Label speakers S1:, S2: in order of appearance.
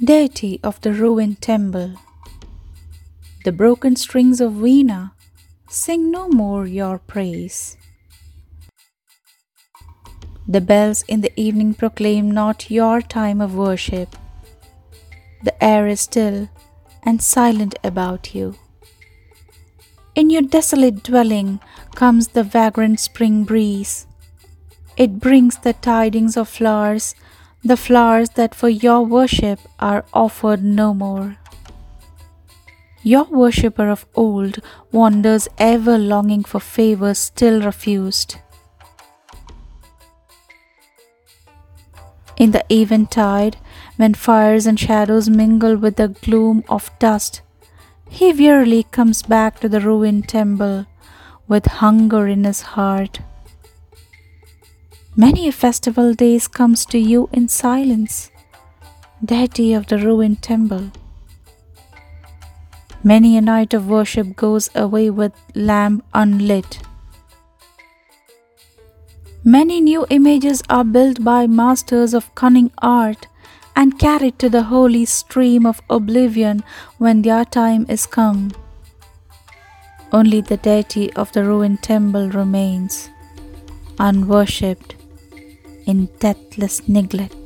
S1: Deity of the ruined temple, the broken strings of Veena sing no more your praise. The bells in the evening proclaim not your time of worship. The air is still and silent about you. In your desolate dwelling comes the vagrant spring breeze. It brings the tidings of flowers, the flowers that for your worship are offered no more. Your worshipper of old wanders ever longing for favors still refused. In the eventide, when fires and shadows mingle with the gloom of dust, he wearily comes back to the ruined temple with hunger in his heart. Many a festival days comes to you in silence, deity of the ruined temple. Many a night of worship goes away with lamp unlit. Many new images are built by masters of cunning art and carried to the holy stream of oblivion when their time is come. Only the deity of the ruined temple remains, unworshipped in deathless neglect.